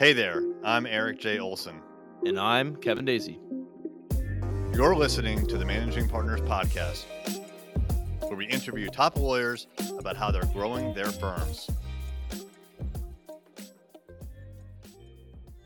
Hey there, I'm Erik J. Olson. And I'm Kevin Daisy. You're listening to the Managing Partners Podcast, where we interview top lawyers about how they're growing their firms.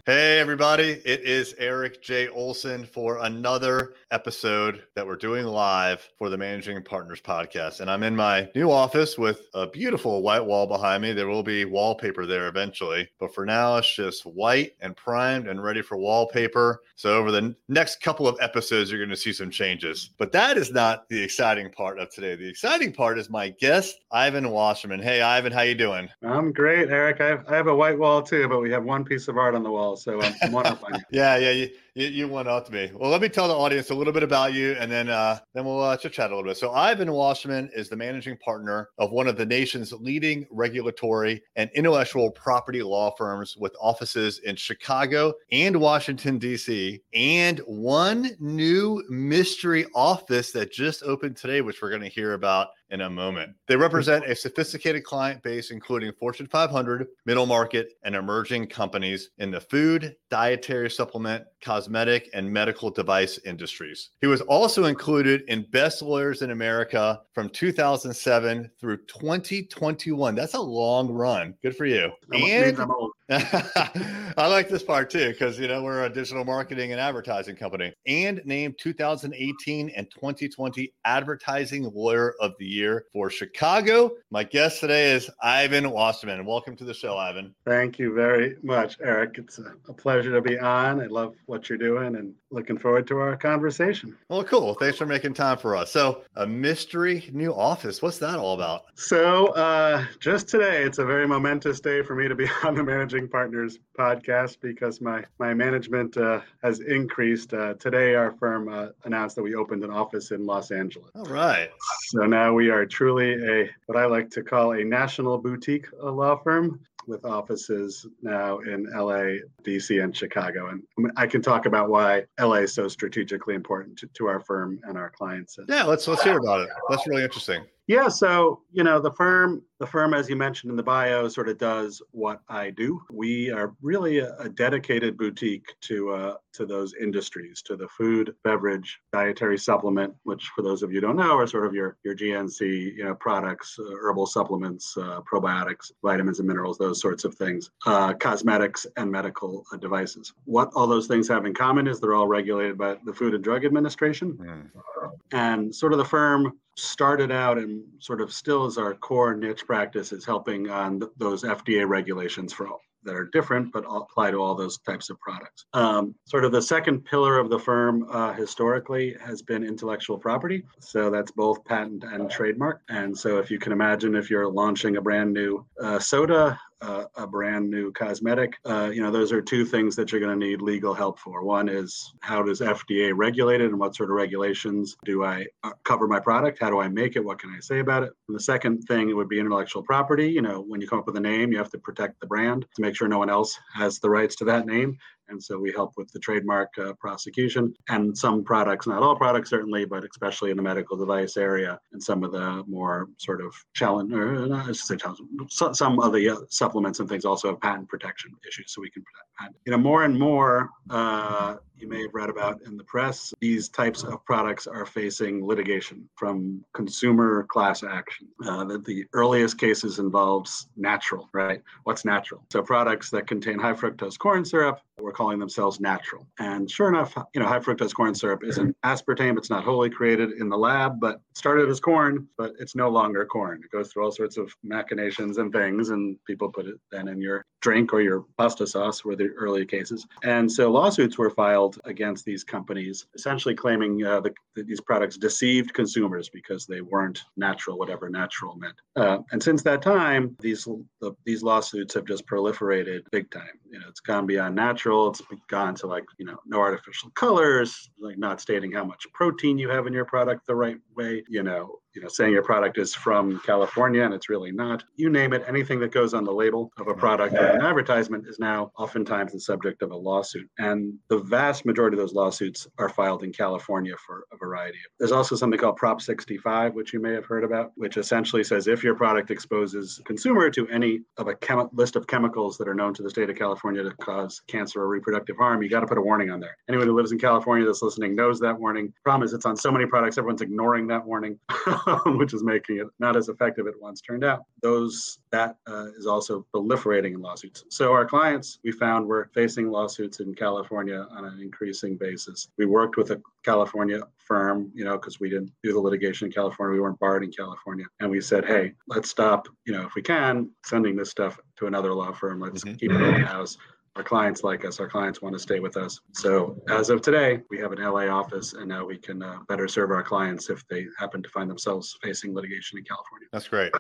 Hey, everybody. It is Erik J. Olson for another episode that we're doing live for the Managing Partners podcast. And I'm in my new office with a beautiful white wall behind me. There will be wallpaper there eventually, but for now, it's just white and primed and ready for wallpaper. So, over the next couple of episodes, you're going to see some changes. But that is not the exciting part of today. The exciting part is my guest, Ivan Wasserman. Hey, Ivan, how you doing? I'm great, Erik. I have, I have a white wall too, but we have one piece of art on the wall so I'm one up on you. yeah, yeah, you, you, you went up to me. Well, let me tell the audience a little bit about you, and then uh, then we'll uh, chit chat a little bit. So, Ivan Wasserman is the managing partner of one of the nation's leading regulatory and intellectual property law firms with offices in Chicago and Washington D.C. and one new mystery office that just opened today, which we're going to hear about in a moment. They represent a sophisticated client base, including Fortune 500, middle market, and emerging companies in the food, dietary supplement, cosmetic, and medical device industries. He was also included in Best Lawyers in America from 2007 through 2021. That's a long run. Good for you. And I like this part too because you know we're a digital marketing and advertising company and named 2018 and 2020 Advertising Lawyer of the Year for Chicago. My guest today is Ivan Wasserman. Welcome to the show, Ivan. Thank you very much, Erik. It's a, a pleasure to be on. I love what you're doing and looking forward to our conversation. Well, cool. Thanks for making time for us. So, a mystery new office. What's that all about? So, uh, just today, it's a very momentous day for me to be on the Managing Partners podcast because my my management uh, has increased. Uh, today, our firm uh, announced that we opened an office in Los Angeles. All right. So now we are truly a what I like to call a national boutique uh, law firm with offices now in LA, DC, and Chicago. And I can talk about why LA is so strategically important to, to our firm and our clients. Yeah, let's let's hear about it. That's really interesting. Yeah, so you know the firm, the firm, as you mentioned in the bio, sort of does what I do. We are really a, a dedicated boutique to uh, to those industries, to the food, beverage, dietary supplement, which for those of you don't know are sort of your your GNC, you know, products, uh, herbal supplements, uh, probiotics, vitamins and minerals, those sorts of things, uh, cosmetics and medical uh, devices. What all those things have in common is they're all regulated by the Food and Drug Administration, mm. and sort of the firm started out and sort of still is our core niche practice is helping on th- those FDA regulations for all that are different but apply to all those types of products. Um, sort of the second pillar of the firm uh, historically has been intellectual property. So that's both patent and trademark. And so if you can imagine if you're launching a brand new uh, soda, uh, a brand new cosmetic, uh, you know, those are two things that you're going to need legal help for. One is how does FDA regulate it and what sort of regulations do I uh, cover my product? How do I make it? What can I say about it? And the second thing would be intellectual property. You know, when you come up with a name, you have to protect the brand to make sure no one else has the rights to that name. And so we help with the trademark uh, prosecution and some products, not all products certainly, but especially in the medical device area and some of the more sort of challenge, or not just say challenge, some of the uh, supplements and things also have patent protection issues. So we can patent. You know, more and more, uh, you may have read about in the press, these types of products are facing litigation from consumer class action. Uh, that the earliest cases involves natural, right? What's natural? So products that contain high fructose corn syrup were calling themselves natural. And sure enough, you know, high fructose corn syrup isn't aspartame. It's not wholly created in the lab, but started as corn, but it's no longer corn. It goes through all sorts of machinations and things, and people put it then in your drink or your pasta sauce were the early cases. And so lawsuits were filed against these companies, essentially claiming uh, the, that these products deceived consumers because they weren't natural, whatever natural meant. Uh, and since that time, these the, these lawsuits have just proliferated big time. You know, it's gone beyond natural. It's gone to like you know no artificial colors, like not stating how much protein you have in your product the right way. You know, you know, saying your product is from California and it's really not. You name it, anything that goes on the label of a product or an advertisement is now oftentimes the subject of a lawsuit. And the vast majority of those lawsuits are filed in California for a variety of. There's also something called Prop 65, which you may have heard about, which essentially says if your product exposes consumer to any of a chem- list of chemicals that are known to the state of California to cause cancer or reproductive harm, you got to put a warning on there. Anyone who lives in California that's listening knows that warning. Problem is, it's on so many products, everyone's ignoring that warning, which is making it not as effective as it once turned out. Those that uh, is also proliferating in lawsuits. So our clients, we found, were facing lawsuits in California on an increasing basis. We worked with a California firm, you know, because we didn't do the litigation in California, we weren't barred in California, and we said, hey, let's stop, you know, if we can, sending this stuff to another law firm. Let's mm-hmm. keep it in house our clients like us. Our clients want to stay with us. So as of today, we have an LA office, and now we can uh, better serve our clients if they happen to find themselves facing litigation in California. That's great.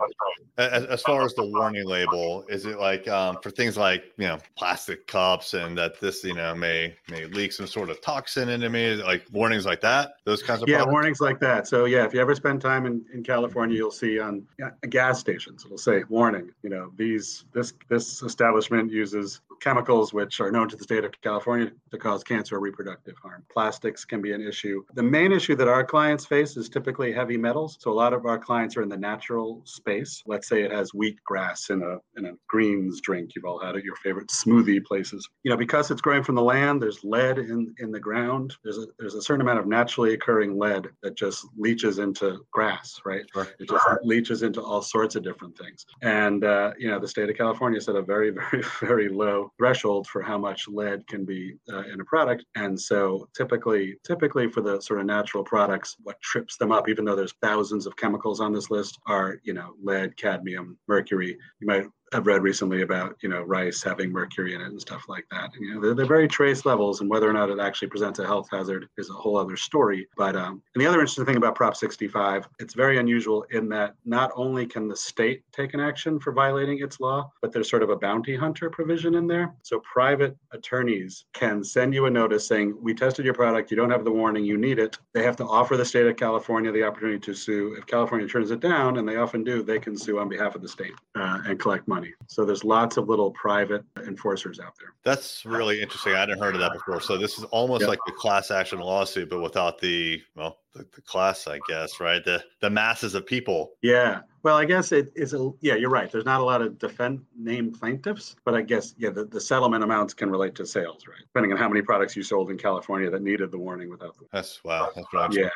As, as far as the warning label, is it like um, for things like you know plastic cups and that this you know may may leak some sort of toxin into me, like warnings like that, those kinds of yeah warnings like that. So yeah, if you ever spend time in, in California, you'll see on gas stations it'll say warning. You know these this this establishment uses chemicals which are known to the state of California to cause cancer or reproductive harm. Plastics can be an issue. The main issue that our clients face is typically heavy metals. So a lot of our clients are in the natural space. Let's say it has wheat grass in a in a greens drink. You've all had it, your favorite smoothie places. You know, because it's growing from the land, there's lead in in the ground. There's a there's a certain amount of naturally occurring lead that just leaches into grass, right? Sure. It just leaches into all sorts of different things. And uh, you know, the state of California set a very, very, very low threshold for how much lead can be uh, in a product. And so typically, typically for the sort of natural products, what trips them up, even though there's thousands of chemicals on this list, are you know lead, cadmium, mercury. You might I've read recently about you know rice having mercury in it and stuff like that. And, you know, they're, they're, very trace levels, and whether or not it actually presents a health hazard is a whole other story. But um, and the other interesting thing about Prop 65, it's very unusual in that not only can the state take an action for violating its law, but there's sort of a bounty hunter provision in there. So private attorneys can send you a notice saying, "We tested your product. You don't have the warning. You need it." They have to offer the state of California the opportunity to sue. If California turns it down, and they often do, they can sue on behalf of the state uh, and collect money money. So there's lots of little private enforcers out there. That's really interesting. I hadn't heard of that before. So this is almost yep. like a class action lawsuit, but without the well, the, the class, I guess, right? The the masses of people. Yeah. Well, I guess it is a yeah. You're right. There's not a lot of defend named plaintiffs, but I guess yeah, the, the settlement amounts can relate to sales, right? Depending on how many products you sold in California that needed the warning without the. That's wow. That's what I'm yeah,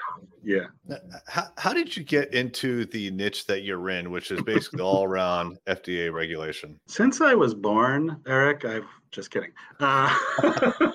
yeah. Uh, how how did you get into the niche that you're in, which is basically all around FDA regulation? Since I was born, Erik, I've just kidding. Uh,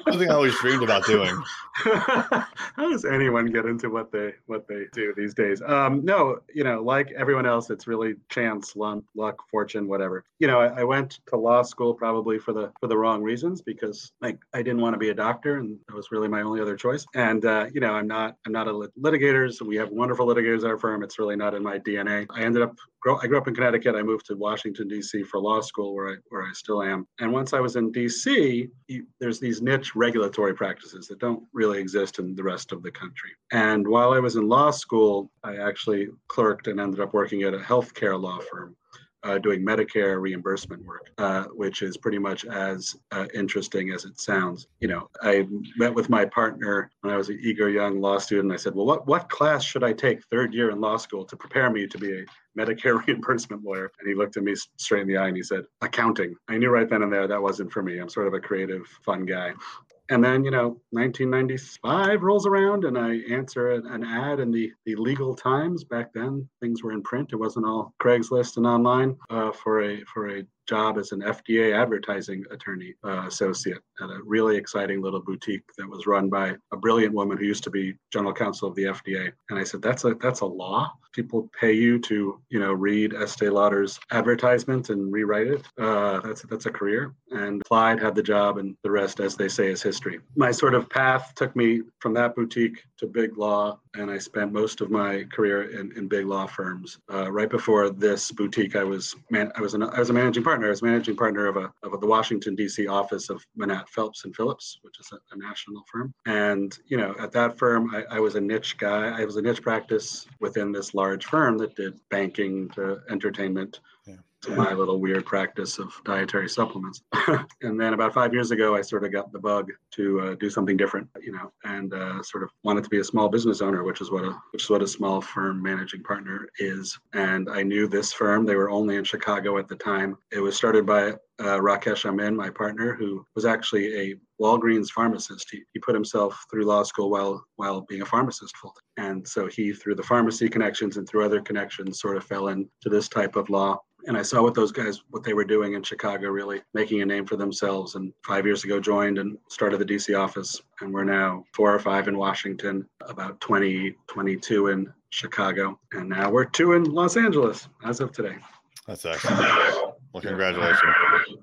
Something I always dreamed about doing. How does anyone get into what they what they do these days? Um, no, you know, like everyone else, it's really chance, luck, luck, fortune, whatever. You know, I, I, went to law school probably for the for the wrong reasons because like I didn't want to be a doctor, and that was really my only other choice. And uh, you know, I'm not I'm not a litigator. So we have wonderful litigators at our firm. It's really not in my DNA. I ended up grow, I grew up in Connecticut. I moved to Washington D.C. for law school, where I where I still am. And once I was in D.C., you, there's these niche regulatory practices that don't really exist in the rest of the country. And while I was in law school, I actually clerked and ended up working at a healthcare law firm uh, doing Medicare reimbursement work, uh, which is pretty much as uh, interesting as it sounds. You know, I met with my partner when I was an eager young law student. I said, "Well, what what class should I take third year in law school to prepare me to be a Medicare reimbursement lawyer?" And he looked at me straight in the eye and he said, "Accounting." I knew right then and there that wasn't for me. I'm sort of a creative, fun guy. And then, you know, 1995 rolls around and I answer an ad in the, the Legal Times. Back then, things were in print. It wasn't all Craigslist and online uh, for a for a job as an FDA advertising attorney uh, associate at a really exciting little boutique that was run by a brilliant woman who used to be general counsel of the FDA. And I said, "That's a that's a law. People pay you to you know read Estee Lauder's advertisement and rewrite it. Uh, that's that's a career." And Clyde had the job, and the rest, as they say, is history. My sort of path took me from that boutique to big law, and I spent most of my career in, in big law firms. Uh, right before this boutique, I was man, I was an, I was a managing partner partner, as managing partner of, a, of a, the Washington, D.C. office of Manatt Phelps and Phillips, which is a, a national firm. And, you know, at that firm, I, I, was a niche guy. I was a niche practice within this large firm that did banking to entertainment. Yeah my little weird practice of dietary supplements. and then about five years ago, I sort of got the bug to uh, do something different, you know, and uh, sort of wanted to be a small business owner, which is what a which is what a small firm managing partner is. And I knew this firm; they were only in Chicago at the time. It was started by uh, Rakesh Amin, my partner, who was actually a Walgreens pharmacist. He, he put himself through law school while while being a pharmacist full time. And so he, through the pharmacy connections and through other connections, sort of fell into this type of law and I saw what those guys what they were doing in Chicago, really making a name for themselves. And five years ago, joined and started the DC office, and we're now four or five in Washington, about 20, 22 in Chicago, and now we're two in Los Angeles as of today. That's excellent. Well, congratulations.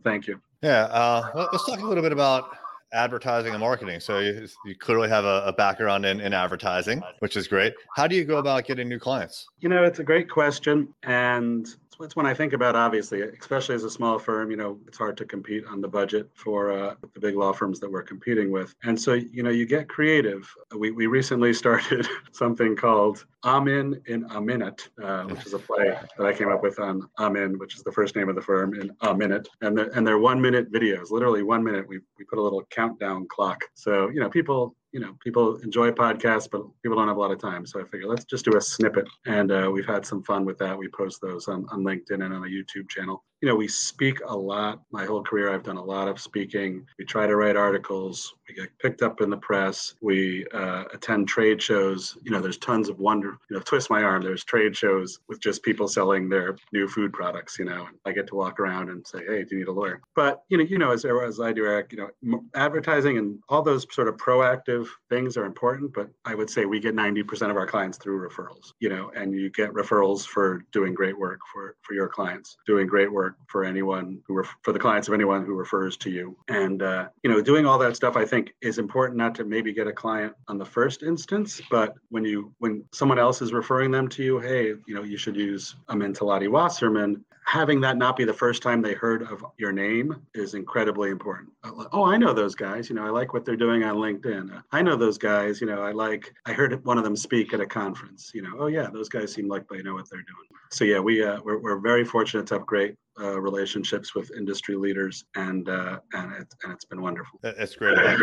Thank you. Yeah, uh, let's talk a little bit about advertising and marketing. So you, you clearly have a, a background in, in advertising, which is great. How do you go about getting new clients? You know, it's a great question. And it's when I think about obviously, especially as a small firm, you know, it's hard to compete on the budget for uh, the big law firms that we're competing with. And so, you know, you get creative. We, we recently started something called Amin in a Minute, uh, which is a play that I came up with on Amin, which is the first name of the firm, in a minute. And they're, and they're one minute videos, literally one minute. We, we put a little countdown clock. So, you know, people you know, people enjoy podcasts, but people don't have a lot of time. So I figure let's just do a snippet. And uh, we've had some fun with that. We post those on, on LinkedIn and on a YouTube channel you know, we speak a lot. My whole career, I've done a lot of speaking. We try to write articles. We get picked up in the press. We uh, attend trade shows. You know, there's tons of wonder. You know, twist my arm. There's trade shows with just people selling their new food products. You know, I get to walk around and say, "Hey, do you need a lawyer?" But you know, you know, as as I do, Erik, you know, advertising and all those sort of proactive things are important. But I would say we get 90% of our clients through referrals. You know, and you get referrals for doing great work for for your clients, doing great work for anyone who ref- for the clients of anyone who refers to you. And uh, you know, doing all that stuff, I think, is important not to maybe get a client on the first instance, but when you when someone else is referring them to you, hey, you know, you should use a Talati Wasserman having that not be the first time they heard of your name is incredibly important. Oh, I know those guys. You know, I like what they're doing on LinkedIn. I know those guys. You know, I like. I heard one of them speak at a conference. You know, oh yeah, those guys seem like they know what they're doing. So yeah, we uh, we're, we're very fortunate to have great uh, relationships with industry leaders, and uh, and it, and it's been wonderful. It's great. I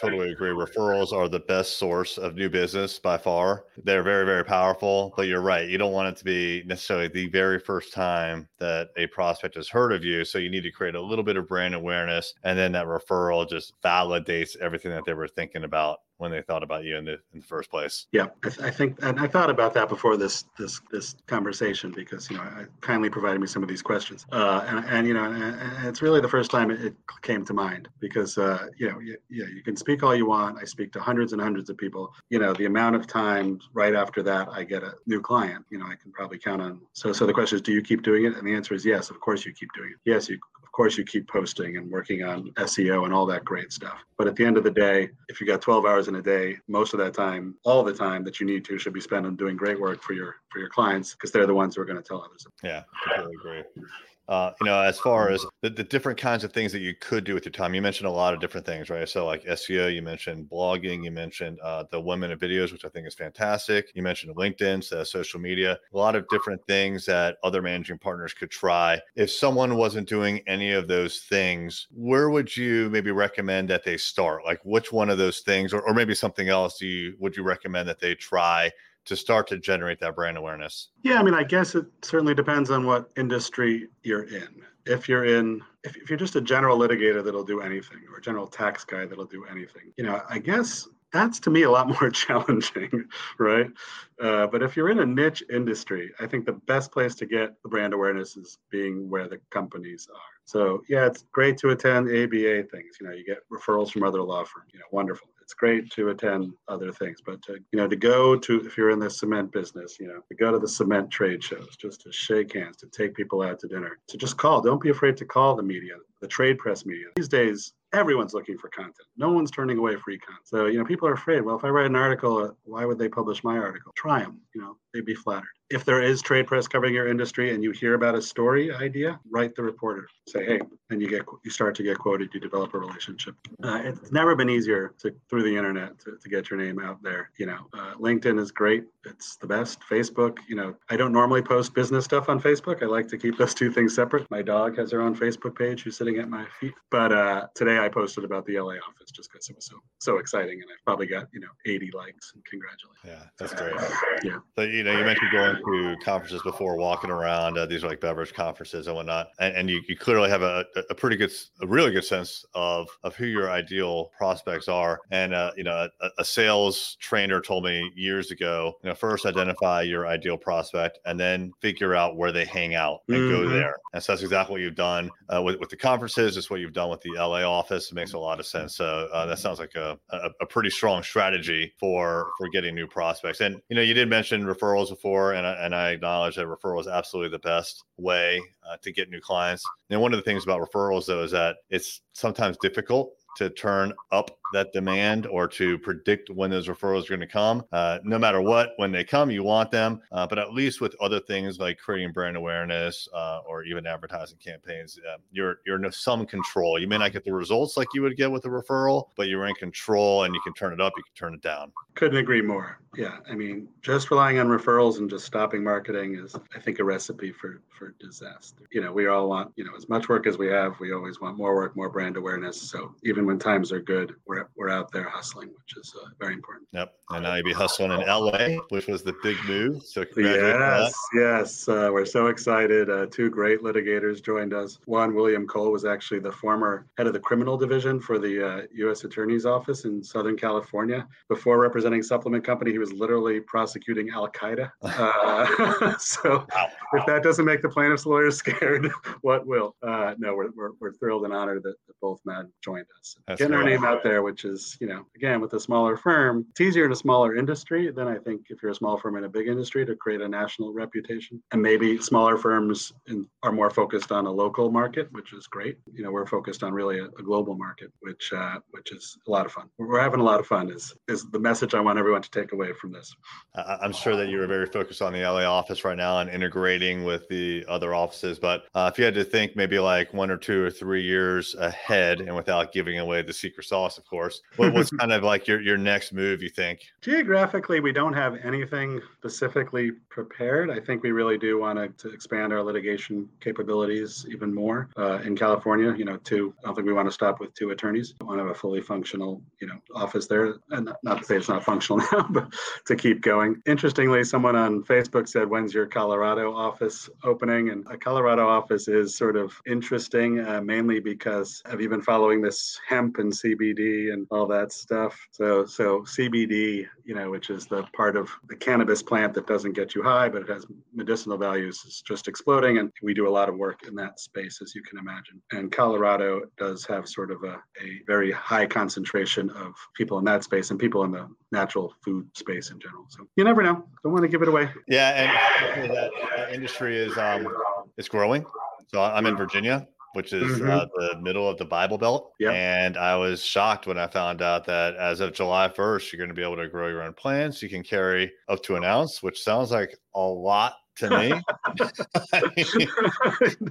totally agree. Referrals are the best source of new business by far. They're very very powerful. But you're right. You don't want it to be necessarily the very first time that a prospect has heard of you. So you need to create a little bit of brand awareness, and then that referral just validates everything that they were thinking about when they thought about you in the in the first place. Yeah, I, th- I, think, and I thought about that before this this this conversation because you know I kindly provided me some of these questions, uh, and and you know and, and it's really the first time it, it came to mind because uh, you know you, yeah you can speak all you want. I speak to hundreds and hundreds of people. You know the amount of times right after that I get a new client. You know I can probably count on. So so the question is, do you keep doing it? And the answer is yes. Of course you keep doing it. Yes, you of course you keep posting and working on SEO and all that great stuff. But at the end of the day, if you got 12 hours in a day, most of that time, all the time that you need to should be spent on doing great work for your for your clients because they're the ones who are going to tell others. Yeah, completely agree uh, you know, as far as the, the, different kinds of things that you could do with your time, you mentioned a lot of different things, right? So, like SEO, you mentioned blogging, you mentioned uh, the Amin minute videos, which I think is fantastic. You mentioned LinkedIn, so social media, a lot of different things that other managing partners could try. If someone wasn't doing any of those things, where would you maybe recommend that they start? Like, which one of those things, or, or maybe something else, do you would you recommend that they try? To start to generate that brand awareness? Yeah, I mean, I guess it certainly depends on what industry you're in. If you're in, if, if you're just a general litigator that'll do anything, or a general tax guy that'll do anything, you know, I guess that's to me a lot more challenging, right? Uh, but if you're in a niche industry, I think the best place to get the brand awareness is being where the companies are. So yeah, it's great to attend ABA things. You know, you get referrals from other law firms. You know, wonderful it's great to attend other things, but to, you know, to go to, if you're in the cement business, you know, to go to the cement trade shows, just to shake hands, to take people out to dinner, to just call. Don't be afraid to call the media, the trade press media. These days, everyone's looking for content. No one's turning away free content. So, you know, people are afraid, well, if I write an article, uh, why would they publish my article? Try them, you know, they'd be flattered if there is trade press covering your industry and you hear about a story idea, write the reporter. Say, hey, and you get you start to get quoted. You develop a relationship. Uh, it's never been easier to through the internet to, to get your name out there. You know, uh, LinkedIn is great. It's the best. Facebook. You know, I don't normally post business stuff on Facebook. I like to keep those two things separate. My dog has her own Facebook page who's sitting at my feet. But uh, today I posted about the LA office just because it was so so exciting, and I probably got you know 80 likes and congratulations. Yeah, that's great. Yeah. So you know, you mentioned going to conferences before, walking around. Uh, these are like beverage conferences and whatnot, and, and you, you clearly have a, a pretty good, a really good sense of of who your ideal prospects are. And uh, you know, a, a sales trainer told me years ago, you know, first identify your ideal prospect, and then figure out where they hang out and go Mhm. there. And so that's exactly what you've done uh, with with the conferences. It's what you've done with the LA office. It makes a lot of sense. So uh, that sounds like a, a a pretty strong strategy for for getting new prospects. And you know, you did mention referrals before, and I, and I acknowledge that referral is absolutely the best way uh, to get new clients. And one of the things about referrals, though, is that it's sometimes difficult to turn up that demand or to predict when those referrals are going to come. Uh, no matter what, when they come, you want them. Uh, but at least with other things like creating brand awareness uh, or even advertising campaigns, uh, you're you're in some control. You may not get the results like you would get with a referral, but you're in control and you can turn it up, you can turn it down. Couldn't agree more. Yeah, I mean, just relying on referrals and just stopping marketing is, I think, a recipe for for disaster. You know, we all want, you know, as much work as we have, we always want more work, more brand awareness. So even when times are good, we're we're out there hustling, which is uh, very important. Yep. And now you'll be hustling in LA, which was the big move. So congratulations. on that. Yes, yes, uh, we're so excited. Uh, two great litigators joined us. One, William Cole, was actually the former head of the criminal division for the uh, U.S. Attorney's Office in Southern California. Before representing Supplement Company, he was literally prosecuting Al Qaeda. Uh, so Wow. if that doesn't make the plaintiff's lawyers scared, what will? Uh, no, we're, we're, we're thrilled and honored that, that both men joined us. That's Getting our name out there, which is, you know, again, with a smaller firm, it's easier in a smaller industry than I think if you're a small firm in a big industry to create a national reputation. And maybe smaller firms in, are more focused on a local market, which is great. You know, we're focused on really a, a global market, which uh, which is a lot of fun. We're having a lot of fun. Is is the message I want everyone to take away from this? I'm sure that you're very focused on the LA office right now and integrating with the other offices. But uh, if you had to think maybe like one or two or three years ahead, and without giving away the secret sauce, of course, what, what's kind of like your, your next move? You think? Geographically, we don't have anything specifically prepared. I think we really do want to, expand our litigation capabilities even more uh, in California. You know, two. I don't think we want to stop with two attorneys. We want to have a fully functional, you know, office there. And not, not to say it's not functional now, but to keep going. Interestingly, someone on Facebook said, "When's your Colorado office opening?" And a Colorado office is sort of interesting, uh, mainly because have you been following this hemp and CBD and all that stuff? So, so CBD, you know, which is the part of the cannabis plant that doesn't get you high, but it has medicinal values, is just exploding. And we do a lot of work in that space, as you can imagine. And Colorado does have sort of a, a very high concentration of people in that space and people in the natural food space in general. So you never know. Don't want to give it away. Yeah, and that, that industry is um is growing. So I'm in Virginia, which is uh, the middle of the Bible Belt, Yep. and I was shocked when I found out that as of July 1st, you're going to be able to grow your own plants. You can carry up to an ounce, which sounds like a lot to me.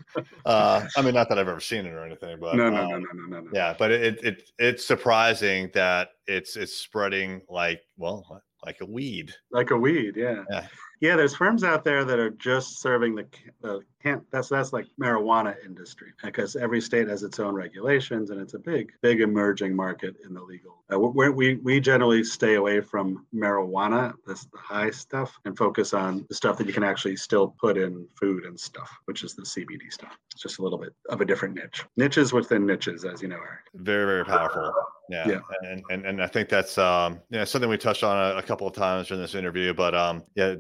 uh, I mean, not that I've ever seen it or anything, but no, no, um, no, no, no, no, no. yeah, but it, it it's surprising that it's it's spreading like well like a weed. like a weed yeah. Yeah. yeah there's firms out there that are just serving the, the can't that's that's like marijuana industry because every state has its own regulations and it's a big big emerging market in the legal uh, we we generally stay away from marijuana that's the high stuff and focus on the stuff that you can actually still put in food and stuff which is the cbd stuff it's just a little bit of a different niche niches within niches as you know erik very very powerful yeah, Yeah. And, and and i think that's um yeah something we touched on a, a couple of times during this interview but um yeah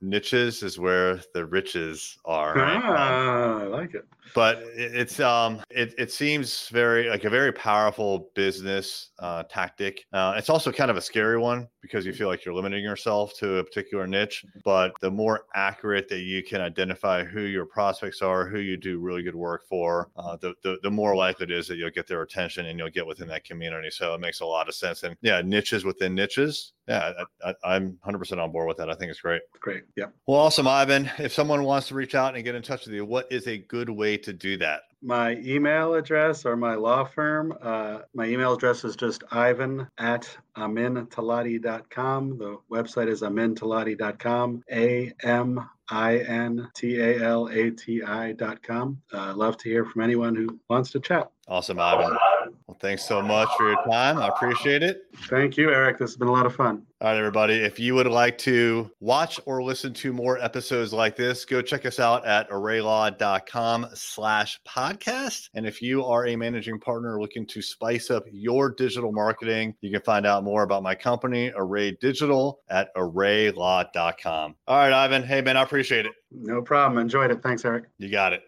niches is where the riches are right? Um, ah, i like it but it- it's um it, it seems very like a very powerful business uh, tactic uh, it's also kind of a scary one because you feel like you're limiting yourself to a particular niche but the more accurate that you can identify who your prospects are who you do really good work for uh, the, the the more likely it is that you'll get their attention and you'll get within that community so it makes a lot of sense and yeah niches within niches yeah, I, I'm 100% on board with that. I think it's great. Great. Yep. Well, awesome, Ivan. If someone wants to reach out and get in touch with you, what is a good way to do that? My email address or my law firm, uh, my email address is just ivan at amintalati.com. The website is amintalati.com, A M I N T A L A T I dot com. Uh, love to hear from anyone who wants to chat. Awesome, Ivan. Thanks so much for your time. I appreciate it. Thank you, Erik. This has been a lot of fun. All right, everybody. If you would like to watch or listen to more episodes like this, go check us out at arraylaw.com slash podcast. And if you are a managing partner looking to spice up your digital marketing, you can find out more about my company, Array Digital, at arraylaw.com. All right, Ivan. Hey, man, I appreciate it. No problem. Enjoyed it. Thanks, Erik. You got it.